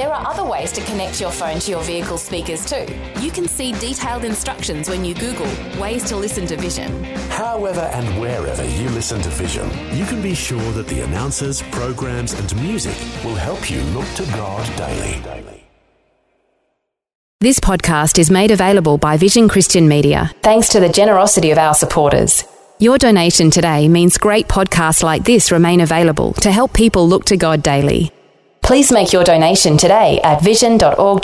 There are other ways to connect your phone to your vehicle speakers too. You can see detailed instructions when you Google ways to listen to Vision. However and wherever you listen to Vision, you can be sure that the announcers, programs, and music will help you look to God daily. This podcast is made available by Vision Christian Media thanks to the generosity of our supporters. Your donation today means great podcasts like this remain available to help people look to God daily. Please make your donation today at vision.org.au.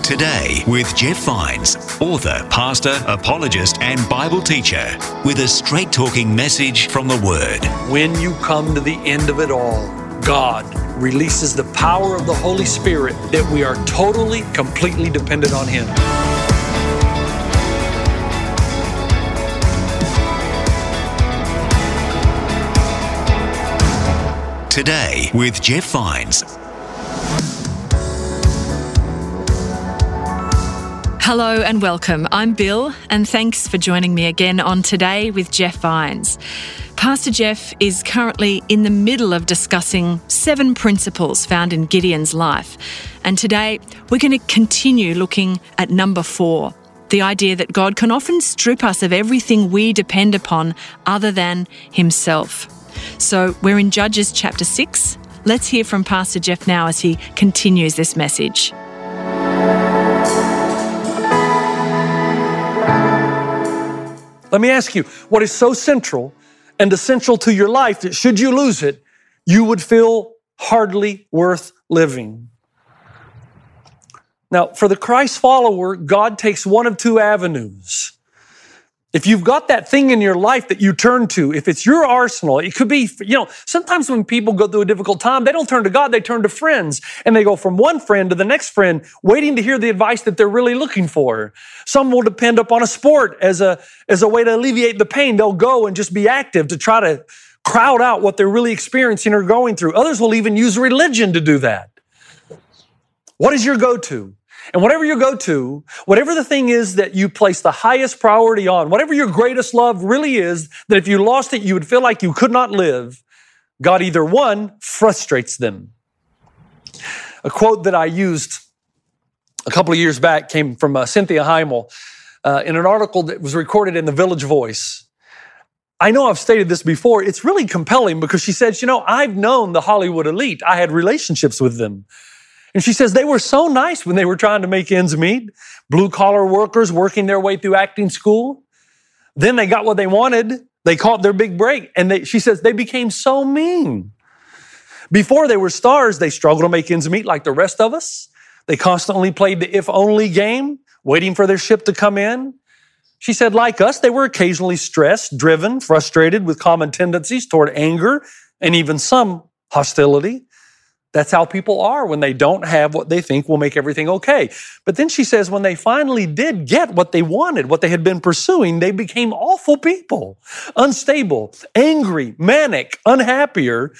Today with Jeff Vines, author, pastor, apologist, and Bible teacher, with a straight talking message from the Word. When you come to the end of it all, God releases the power of the Holy Spirit that we are totally, completely dependent on Him. Today with Jeff Vines. Hello and welcome. I'm Bill, and thanks for joining me again on Today with Jeff Vines. Pastor Jeff is currently in the middle of discussing seven principles found in Gideon's life. And today we're going to continue looking at number four the idea that God can often strip us of everything we depend upon other than Himself. So we're in Judges chapter 6. Let's hear from Pastor Jeff now as he continues this message. Let me ask you, what is so central and essential to your life that should you lose it, you would feel hardly worth living? Now, for the Christ follower, God takes one of two avenues. If you've got that thing in your life that you turn to, if it's your arsenal, it could be, you know, sometimes when people go through a difficult time, they don't turn to God, they turn to friends. And they go from one friend to the next friend, waiting to hear the advice that they're really looking for. Some will depend upon a sport as a, as a way to alleviate the pain. They'll go and just be active to try to crowd out what they're really experiencing or going through. Others will even use religion to do that. What is your go to? And whatever you go to, whatever the thing is that you place the highest priority on, whatever your greatest love really is, that if you lost it, you would feel like you could not live, God either one frustrates them. A quote that I used a couple of years back came from uh, Cynthia Heimel uh, in an article that was recorded in the Village Voice. I know I've stated this before. It's really compelling because she says, you know, I've known the Hollywood elite. I had relationships with them. And she says they were so nice when they were trying to make ends meet. Blue collar workers working their way through acting school. Then they got what they wanted. They caught their big break. And they, she says they became so mean. Before they were stars, they struggled to make ends meet like the rest of us. They constantly played the if only game, waiting for their ship to come in. She said, like us, they were occasionally stressed, driven, frustrated with common tendencies toward anger and even some hostility. That's how people are when they don't have what they think will make everything okay. But then she says, when they finally did get what they wanted, what they had been pursuing, they became awful people, unstable, angry, manic, unhappier.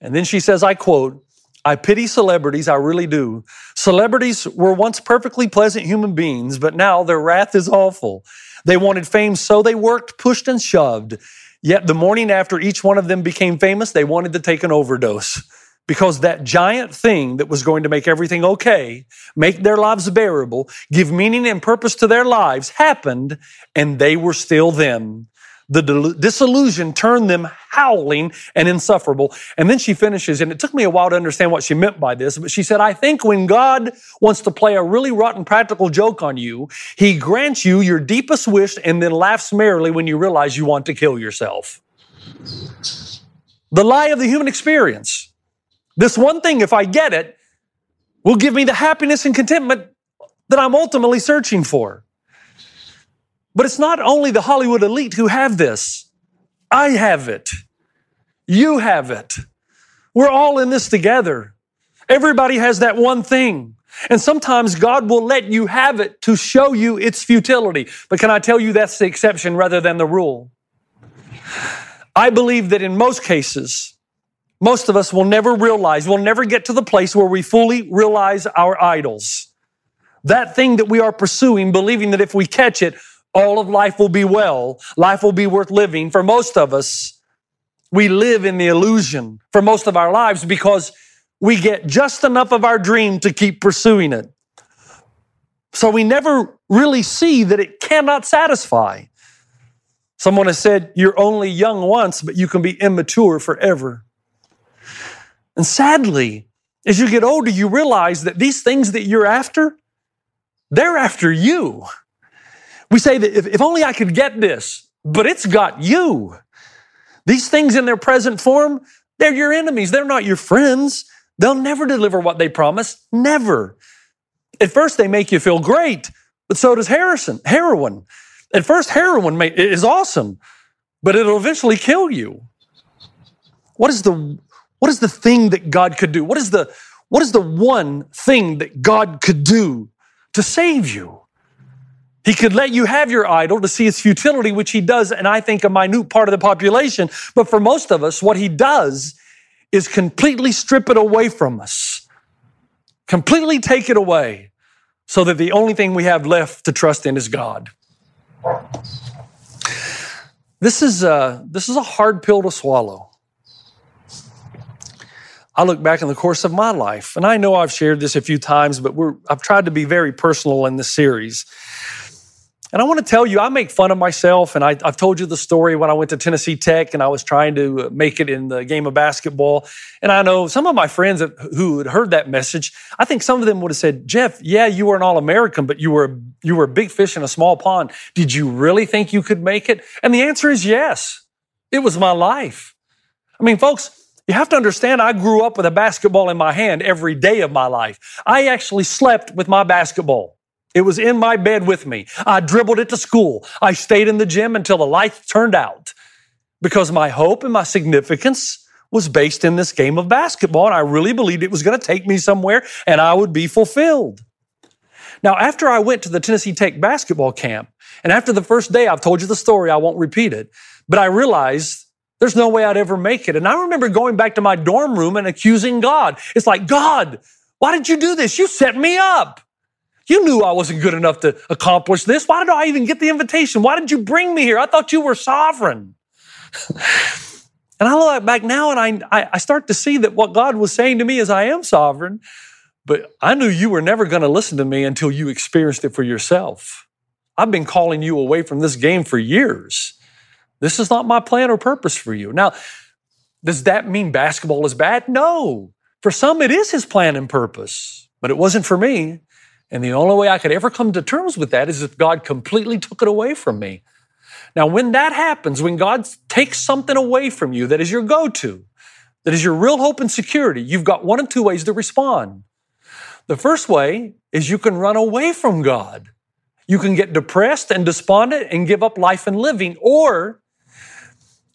And then she says, I quote, I pity celebrities, I really do. Celebrities were once perfectly pleasant human beings, but now their wrath is awful. They wanted fame, so they worked, pushed, and shoved. Yet the morning after each one of them became famous, they wanted to take an overdose because that giant thing that was going to make everything okay, make their lives bearable, give meaning and purpose to their lives happened, and they were still them. The disillusion turned them howling and insufferable. And then she finishes, and it took me a while to understand what she meant by this, but she said, I think when God wants to play a really rotten practical joke on you, he grants you your deepest wish and then laughs merrily when you realize you want to kill yourself. The lie of the human experience. This one thing, if I get it, will give me the happiness and contentment that I'm ultimately searching for. But it's not only the Hollywood elite who have this. I have it. You have it. We're all in this together. Everybody has that one thing. And sometimes God will let you have it to show you its futility. But can I tell you that's the exception rather than the rule? I believe that in most cases, most of us will never realize, we'll never get to the place where we fully realize our idols. That thing that we are pursuing, believing that if we catch it, all of life will be well, life will be worth living. For most of us, we live in the illusion for most of our lives because we get just enough of our dream to keep pursuing it. So we never really see that it cannot satisfy. Someone has said, You're only young once, but you can be immature forever. And sadly, as you get older, you realize that these things that you're after, they're after you. We say that if, if only I could get this, but it's got you. These things in their present form, they're your enemies. They're not your friends. They'll never deliver what they promise. Never. At first, they make you feel great, but so does Harrison, heroin. At first, heroin is awesome, but it'll eventually kill you. What is the what is the thing that God could do? What is the what is the one thing that God could do to save you? He could let you have your idol to see its futility, which he does, and I think a minute part of the population. But for most of us, what he does is completely strip it away from us, completely take it away, so that the only thing we have left to trust in is God. This is a, this is a hard pill to swallow. I look back in the course of my life, and I know I've shared this a few times, but I've tried to be very personal in this series. And I want to tell you, I make fun of myself. And I, have told you the story when I went to Tennessee Tech and I was trying to uh, make it in the game of basketball. And I know some of my friends who had heard that message, I think some of them would have said, Jeff, yeah, you were an All American, but you were, you were a big fish in a small pond. Did you really think you could make it? And the answer is yes. It was my life. I mean, folks, you have to understand, I grew up with a basketball in my hand every day of my life. I actually slept with my basketball. It was in my bed with me. I dribbled it to school. I stayed in the gym until the lights turned out because my hope and my significance was based in this game of basketball. And I really believed it was going to take me somewhere and I would be fulfilled. Now, after I went to the Tennessee Tech basketball camp, and after the first day, I've told you the story, I won't repeat it, but I realized there's no way I'd ever make it. And I remember going back to my dorm room and accusing God. It's like, God, why did you do this? You set me up. You knew I wasn't good enough to accomplish this. Why did I even get the invitation? Why did you bring me here? I thought you were sovereign. and I look back now and I, I start to see that what God was saying to me is, I am sovereign, but I knew you were never going to listen to me until you experienced it for yourself. I've been calling you away from this game for years. This is not my plan or purpose for you. Now, does that mean basketball is bad? No. For some, it is his plan and purpose, but it wasn't for me. And the only way I could ever come to terms with that is if God completely took it away from me. Now, when that happens, when God takes something away from you that is your go to, that is your real hope and security, you've got one of two ways to respond. The first way is you can run away from God. You can get depressed and despondent and give up life and living. Or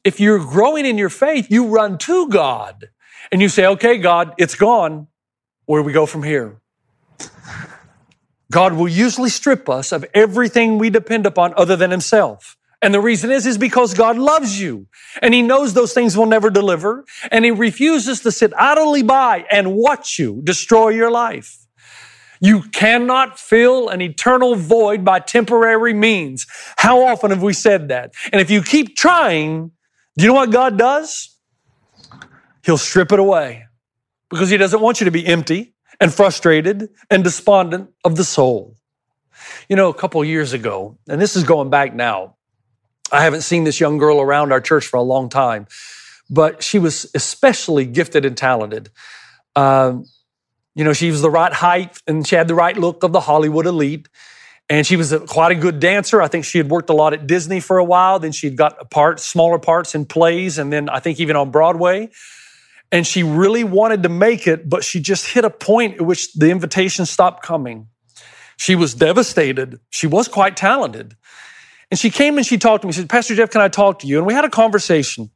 if you're growing in your faith, you run to God and you say, okay, God, it's gone. Where do we go from here? God will usually strip us of everything we depend upon other than Himself. And the reason is, is because God loves you and He knows those things will never deliver and He refuses to sit idly by and watch you destroy your life. You cannot fill an eternal void by temporary means. How often have we said that? And if you keep trying, do you know what God does? He'll strip it away because He doesn't want you to be empty and frustrated and despondent of the soul. You know, a couple years ago, and this is going back now, I haven't seen this young girl around our church for a long time, but she was especially gifted and talented. Um, you know, she was the right height and she had the right look of the Hollywood elite. And she was a, quite a good dancer. I think she had worked a lot at Disney for a while. Then she'd got parts, smaller parts in plays, and then I think even on Broadway and she really wanted to make it, but she just hit a point at which the invitation stopped coming. She was devastated. She was quite talented. And she came and she talked to me. She said, Pastor Jeff, can I talk to you? And we had a conversation.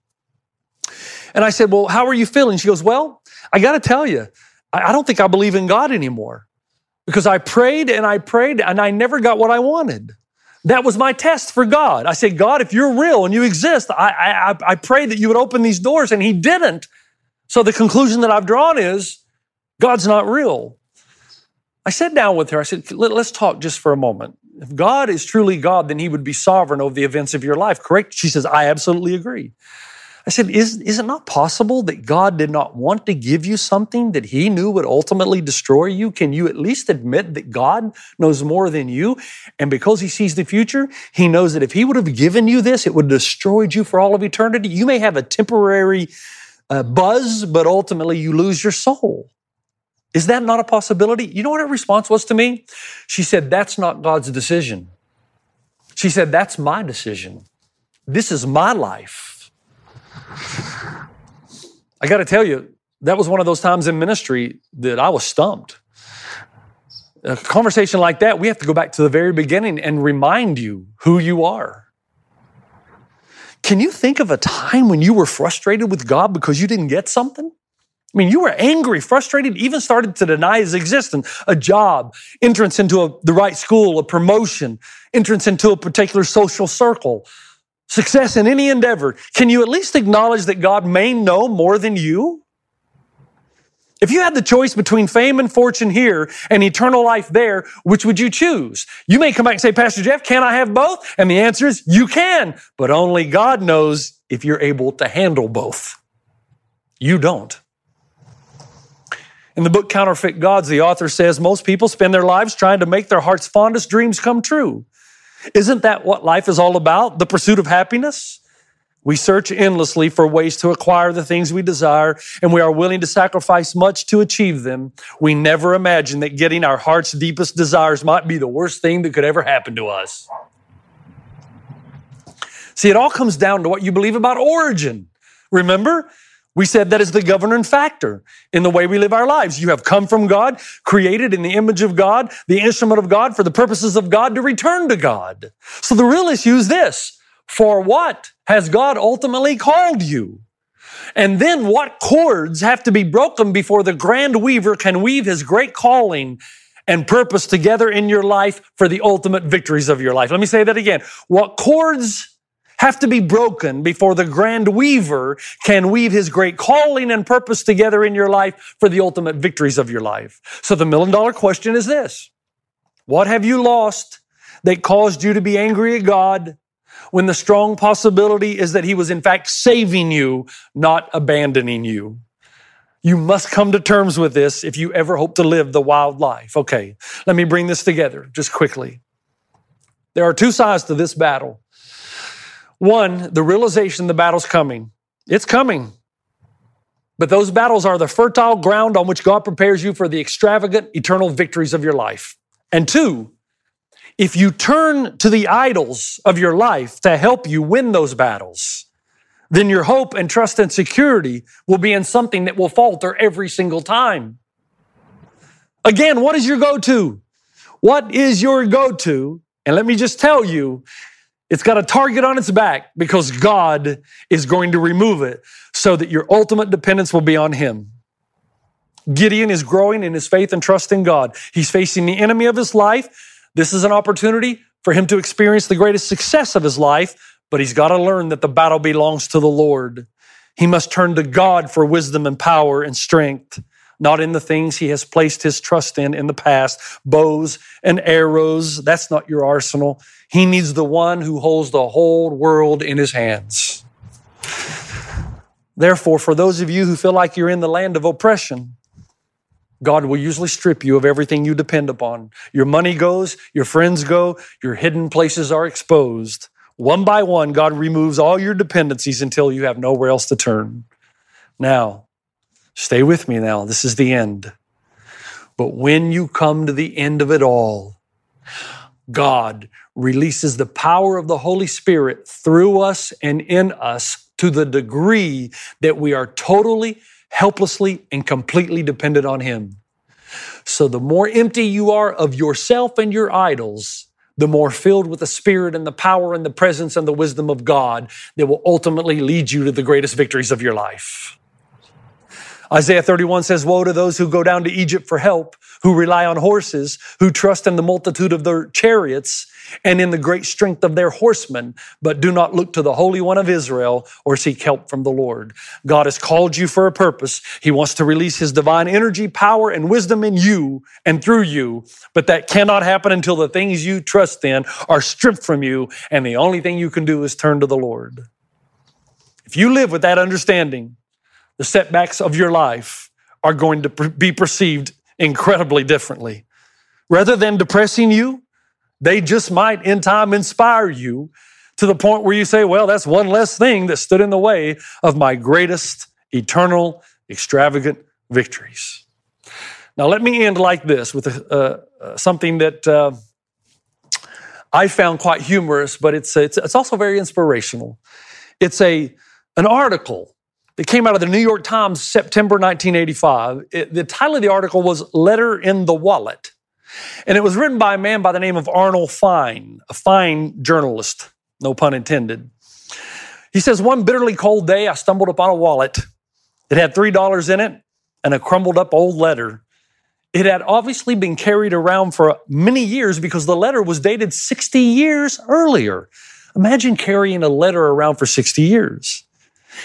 And I said, Well, how are you feeling? She goes, Well, I got to tell you, I don't think I believe in God anymore. Because I prayed and I prayed and I never got what I wanted. That was my test for God. I said, God, if you're real and you exist, I, I, I pray that you would open these doors, and He didn't. So the conclusion that I've drawn is God's not real. I sat down with her. I said, let's talk just for a moment. If God is truly God, then He would be sovereign over the events of your life, correct? She says, I absolutely agree. I said, is, is it not possible that God did not want to give you something that He knew would ultimately destroy you? Can you at least admit that God knows more than you? And because He sees the future, He knows that if He would have given you this, it would have destroyed you for all of eternity. You may have a temporary uh, buzz, but ultimately you lose your soul. Is that not a possibility? You know what her response was to me? She said, That's not God's decision. She said, That's my decision. This is my life. I got to tell you, that was one of those times in ministry that I was stumped. A conversation like that, we have to go back to the very beginning and remind you who you are. Can you think of a time when you were frustrated with God because you didn't get something? I mean, you were angry, frustrated, even started to deny his existence, a job, entrance into a, the right school, a promotion, entrance into a particular social circle, success in any endeavor, can you at least acknowledge that God may know more than you? If you had the choice between fame and fortune here and eternal life there, which would you choose? You may come back and say, Pastor Jeff, can I have both? And the answer is you can, but only God knows if you're able to handle both. You don't. In the book Counterfeit Gods, the author says most people spend their lives trying to make their heart's fondest dreams come true. Isn't that what life is all about? The pursuit of happiness? We search endlessly for ways to acquire the things we desire, and we are willing to sacrifice much to achieve them. We never imagine that getting our heart's deepest desires might be the worst thing that could ever happen to us. See, it all comes down to what you believe about origin. Remember? We said that is the governing factor in the way we live our lives. You have come from God, created in the image of God, the instrument of God for the purposes of God to return to God. So the real issue is this. For what has God ultimately called you? And then what cords have to be broken before the grand weaver can weave his great calling and purpose together in your life for the ultimate victories of your life? Let me say that again. What cords have to be broken before the grand weaver can weave his great calling and purpose together in your life for the ultimate victories of your life. So the million dollar question is this. What have you lost that caused you to be angry at God when the strong possibility is that he was in fact saving you, not abandoning you? You must come to terms with this if you ever hope to live the wild life. Okay, let me bring this together just quickly. There are two sides to this battle. One, the realization the battle's coming. It's coming. But those battles are the fertile ground on which God prepares you for the extravagant eternal victories of your life. And two, if you turn to the idols of your life to help you win those battles, then your hope and trust and security will be in something that will falter every single time. Again, what is your go to? What is your go to? And let me just tell you, it's got a target on its back because God is going to remove it so that your ultimate dependence will be on Him. Gideon is growing in his faith and trust in God. He's facing the enemy of his life. This is an opportunity for him to experience the greatest success of his life, but he's got to learn that the battle belongs to the Lord. He must turn to God for wisdom and power and strength not in the things he has placed his trust in in the past bows and arrows. That's not your arsenal. He needs the one who holds the whole world in his hands. Therefore, for those of you who feel like you're in the land of oppression, God will usually strip you of everything you depend upon. Your money goes, your friends go, your hidden places are exposed. One by one, God removes all your dependencies until you have nowhere else to turn. Now, Stay with me now. This is the end. But when you come to the end of it all, God releases the power of the Holy Spirit through us and in us to the degree that we are totally, helplessly, and completely dependent on Him. So the more empty you are of yourself and your idols, the more filled with the Spirit and the power and the presence and the wisdom of God that will ultimately lead you to the greatest victories of your life. Isaiah 31 says, Woe to those who go down to Egypt for help, who rely on horses, who trust in the multitude of their chariots and in the great strength of their horsemen, but do not look to the Holy One of Israel or seek help from the Lord. God has called you for a purpose. He wants to release His divine energy, power, and wisdom in you and through you, but that cannot happen until the things you trust in are stripped from you, and the only thing you can do is turn to the Lord. If you live with that understanding, the setbacks of your life are going to be perceived incredibly differently. Rather than depressing you, they just might in time inspire you to the point where you say, well, that's one less thing that stood in the way of my greatest eternal, extravagant victories. Now, let me end like this with uh, something that uh, I found quite humorous, but it's, it's, it's also very inspirational. It's a, an article that came out of the New York Times, September 1985. It, the title of the article was Letter in the Wallet. And it was written by a man by the name of Arnold Fine, a fine journalist, no pun intended. He says, One bitterly cold day, I stumbled upon a wallet. It had $3 in it and a crumbled up old letter. It had obviously been carried around for many years because the letter was dated 60 years earlier. Imagine carrying a letter around for 60 years.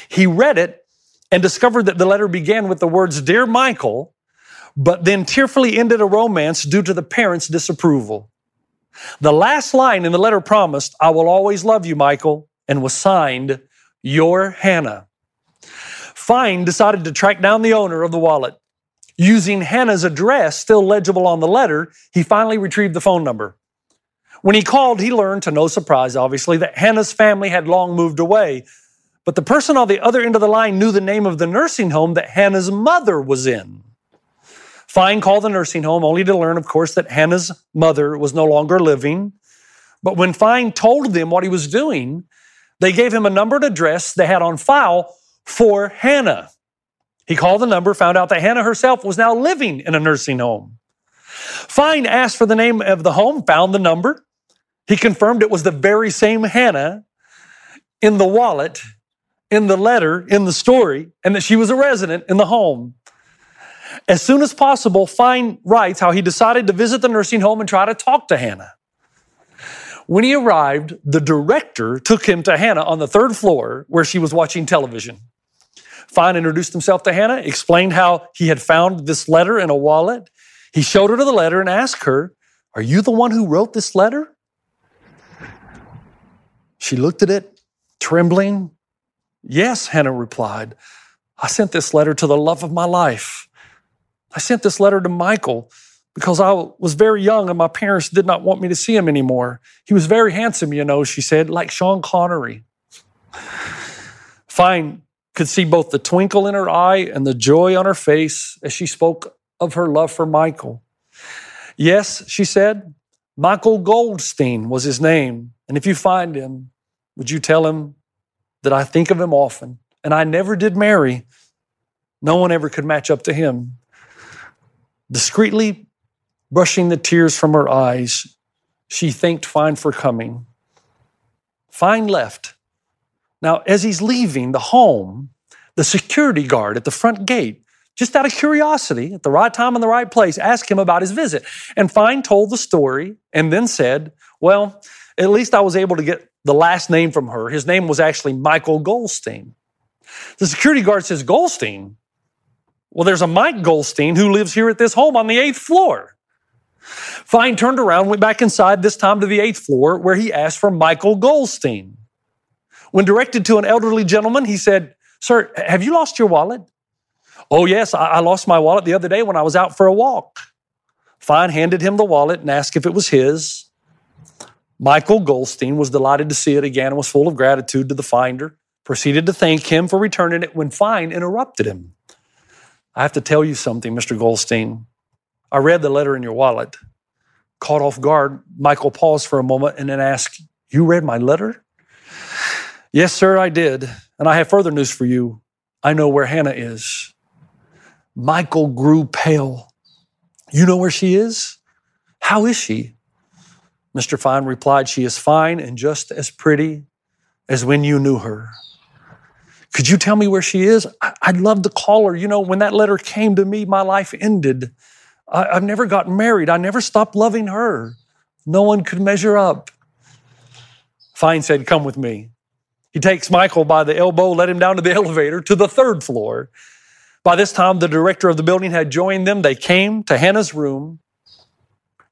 He read it and discovered that the letter began with the words, Dear Michael, but then tearfully ended a romance due to the parents' disapproval. The last line in the letter promised, I will always love you, Michael, and was signed, Your Hannah. Fine decided to track down the owner of the wallet. Using Hannah's address still legible on the letter, he finally retrieved the phone number. When he called, he learned, to no surprise, obviously, that Hannah's family had long moved away, but the person on the other end of the line knew the name of the nursing home that Hannah's mother was in. Fine called the nursing home, only to learn, of course, that Hannah's mother was no longer living. But when Fine told them what he was doing, they gave him a numbered address they had on file for Hannah. He called the number, found out that Hannah herself was now living in a nursing home. Fine asked for the name of the home, found the number. He confirmed it was the very same Hannah in the wallet in the letter, in the story, and that she was a resident in the home. As soon as possible, Fine writes how he decided to visit the nursing home and try to talk to Hannah. When he arrived, the director took him to Hannah on the third floor where she was watching television. Fine introduced himself to Hannah, explained how he had found this letter in a wallet. He showed her the letter and asked her, Are you the one who wrote this letter? She looked at it, trembling, Yes, Hannah replied. I sent this letter to the love of my life. I sent this letter to Michael because I was very young and my parents did not want me to see him anymore. He was very handsome, you know, she said, like Sean Connery. Fine could see both the twinkle in her eye and the joy on her face as she spoke of her love for Michael. Yes, she said, Michael Goldstein was his name. And if you find him, would you tell him that I think of him often, and I never did marry. No one ever could match up to him. Discreetly brushing the tears from her eyes, she thanked Fine for coming. Fine left. Now, as he's leaving the home, the security guard at the front gate, just out of curiosity, at the right time and the right place, asked him about his visit. And Fine told the story and then said, Well, at least I was able to get the last name from her. His name was actually Michael Goldstein. The security guard says, Goldstein? Well, there's a Mike Goldstein who lives here at this home on the eighth floor. Fine turned around, went back inside, this time to the eighth floor, where he asked for Michael Goldstein. When directed to an elderly gentleman, he said, Sir, have you lost your wallet? Oh, yes, I lost my wallet the other day when I was out for a walk. Fine handed him the wallet and asked if it was his. Michael Goldstein was delighted to see it again and was full of gratitude to the finder, proceeded to thank him for returning it when Fine interrupted him. I have to tell you something, Mr. Goldstein. I read the letter in your wallet. Caught off guard, Michael paused for a moment and then asked, You read my letter? Yes, sir, I did. And I have further news for you. I know where Hannah is. Michael grew pale. You know where she is? How is she? Mr. Fine replied, She is fine and just as pretty as when you knew her. Could you tell me where she is? I'd love to call her. You know, when that letter came to me, my life ended. I've never gotten married. I never stopped loving her. No one could measure up. Fine said, Come with me. He takes Michael by the elbow, led him down to the elevator to the third floor. By this time, the director of the building had joined them. They came to Hannah's room.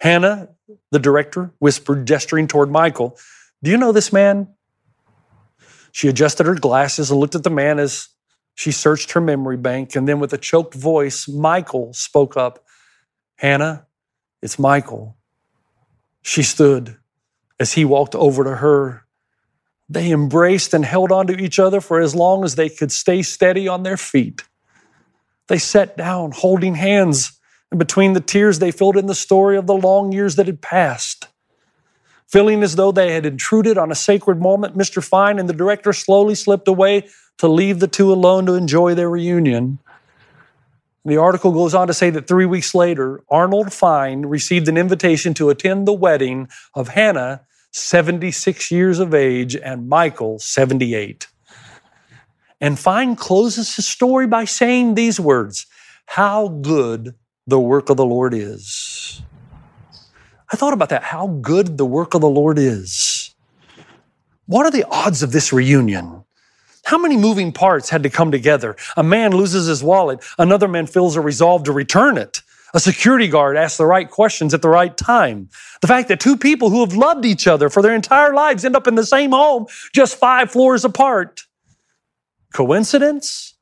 Hannah, the director, whispered, gesturing toward Michael, Do you know this man? She adjusted her glasses and looked at the man as she searched her memory bank. And then, with a choked voice, Michael spoke up Hannah, it's Michael. She stood as he walked over to her. They embraced and held on to each other for as long as they could stay steady on their feet. They sat down, holding hands, and between the tears, they filled in the story of the long years that had passed. Feeling as though they had intruded on a sacred moment, Mr. Fine and the director slowly slipped away to leave the two alone to enjoy their reunion. The article goes on to say that three weeks later, Arnold Fine received an invitation to attend the wedding of Hannah, 76 years of age, and Michael, 78. And Fine closes his story by saying these words How good the work of the Lord is. I thought about that, how good the work of the Lord is. What are the odds of this reunion? How many moving parts had to come together? A man loses his wallet, another man feels a resolve to return it. A security guard asks the right questions at the right time. The fact that two people who have loved each other for their entire lives end up in the same home just five floors apart. Coincidence?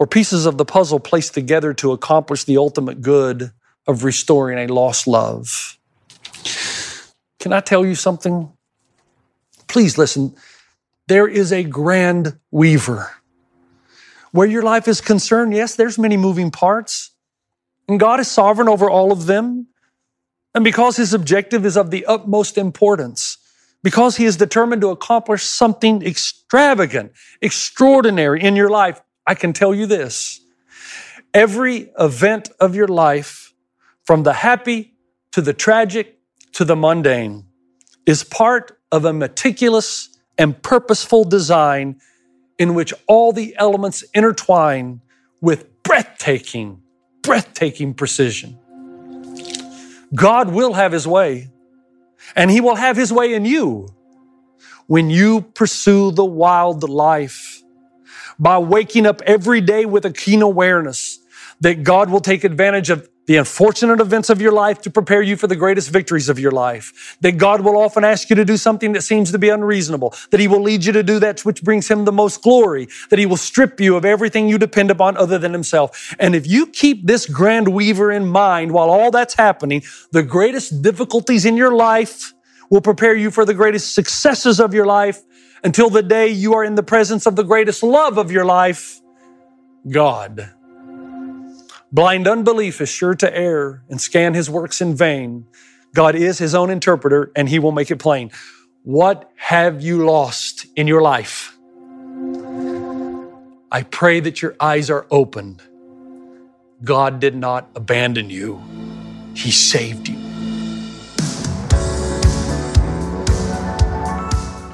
Or pieces of the puzzle placed together to accomplish the ultimate good of restoring a lost love? Can I tell you something? Please listen there is a grand weaver. Where your life is concerned, yes, there's many moving parts, and God is sovereign over all of them. And because his objective is of the utmost importance, because he is determined to accomplish something extravagant, extraordinary in your life, I can tell you this. Every event of your life, from the happy to the tragic to the mundane, is part of a meticulous and purposeful design in which all the elements intertwine with breathtaking, breathtaking precision. God will have His way, and He will have His way in you when you pursue the wild life by waking up every day with a keen awareness that God will take advantage of the unfortunate events of your life to prepare you for the greatest victories of your life. That God will often ask you to do something that seems to be unreasonable. That He will lead you to do that which brings Him the most glory. That He will strip you of everything you depend upon other than Himself. And if you keep this grand weaver in mind while all that's happening, the greatest difficulties in your life will prepare you for the greatest successes of your life until the day you are in the presence of the greatest love of your life, God. Blind unbelief is sure to err and scan his works in vain. God is his own interpreter and he will make it plain. What have you lost in your life? I pray that your eyes are opened. God did not abandon you, He saved you.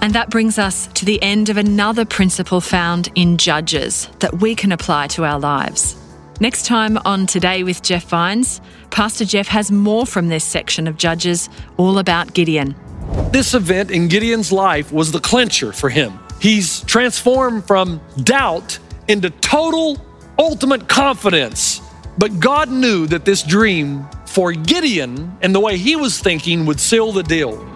And that brings us to the end of another principle found in Judges that we can apply to our lives. Next time on Today with Jeff Vines, Pastor Jeff has more from this section of Judges all about Gideon. This event in Gideon's life was the clincher for him. He's transformed from doubt into total, ultimate confidence. But God knew that this dream for Gideon and the way he was thinking would seal the deal.